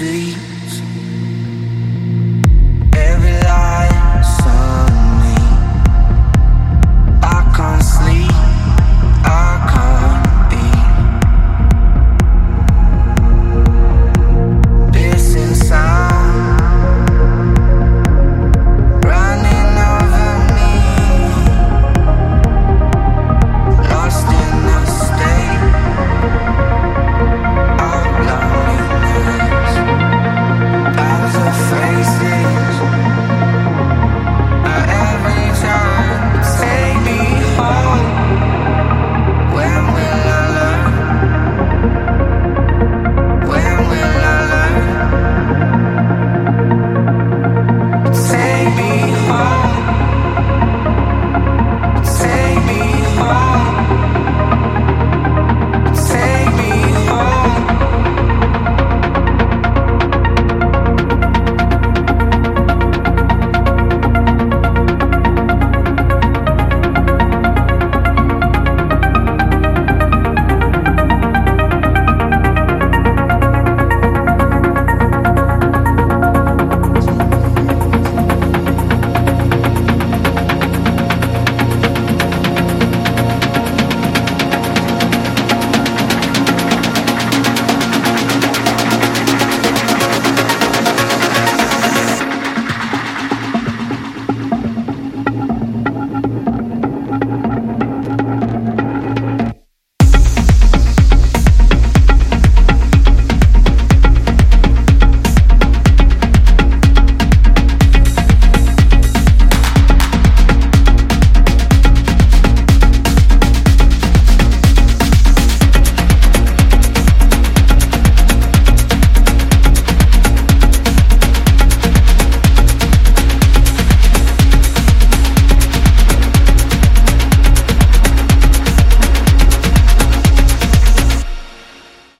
sleep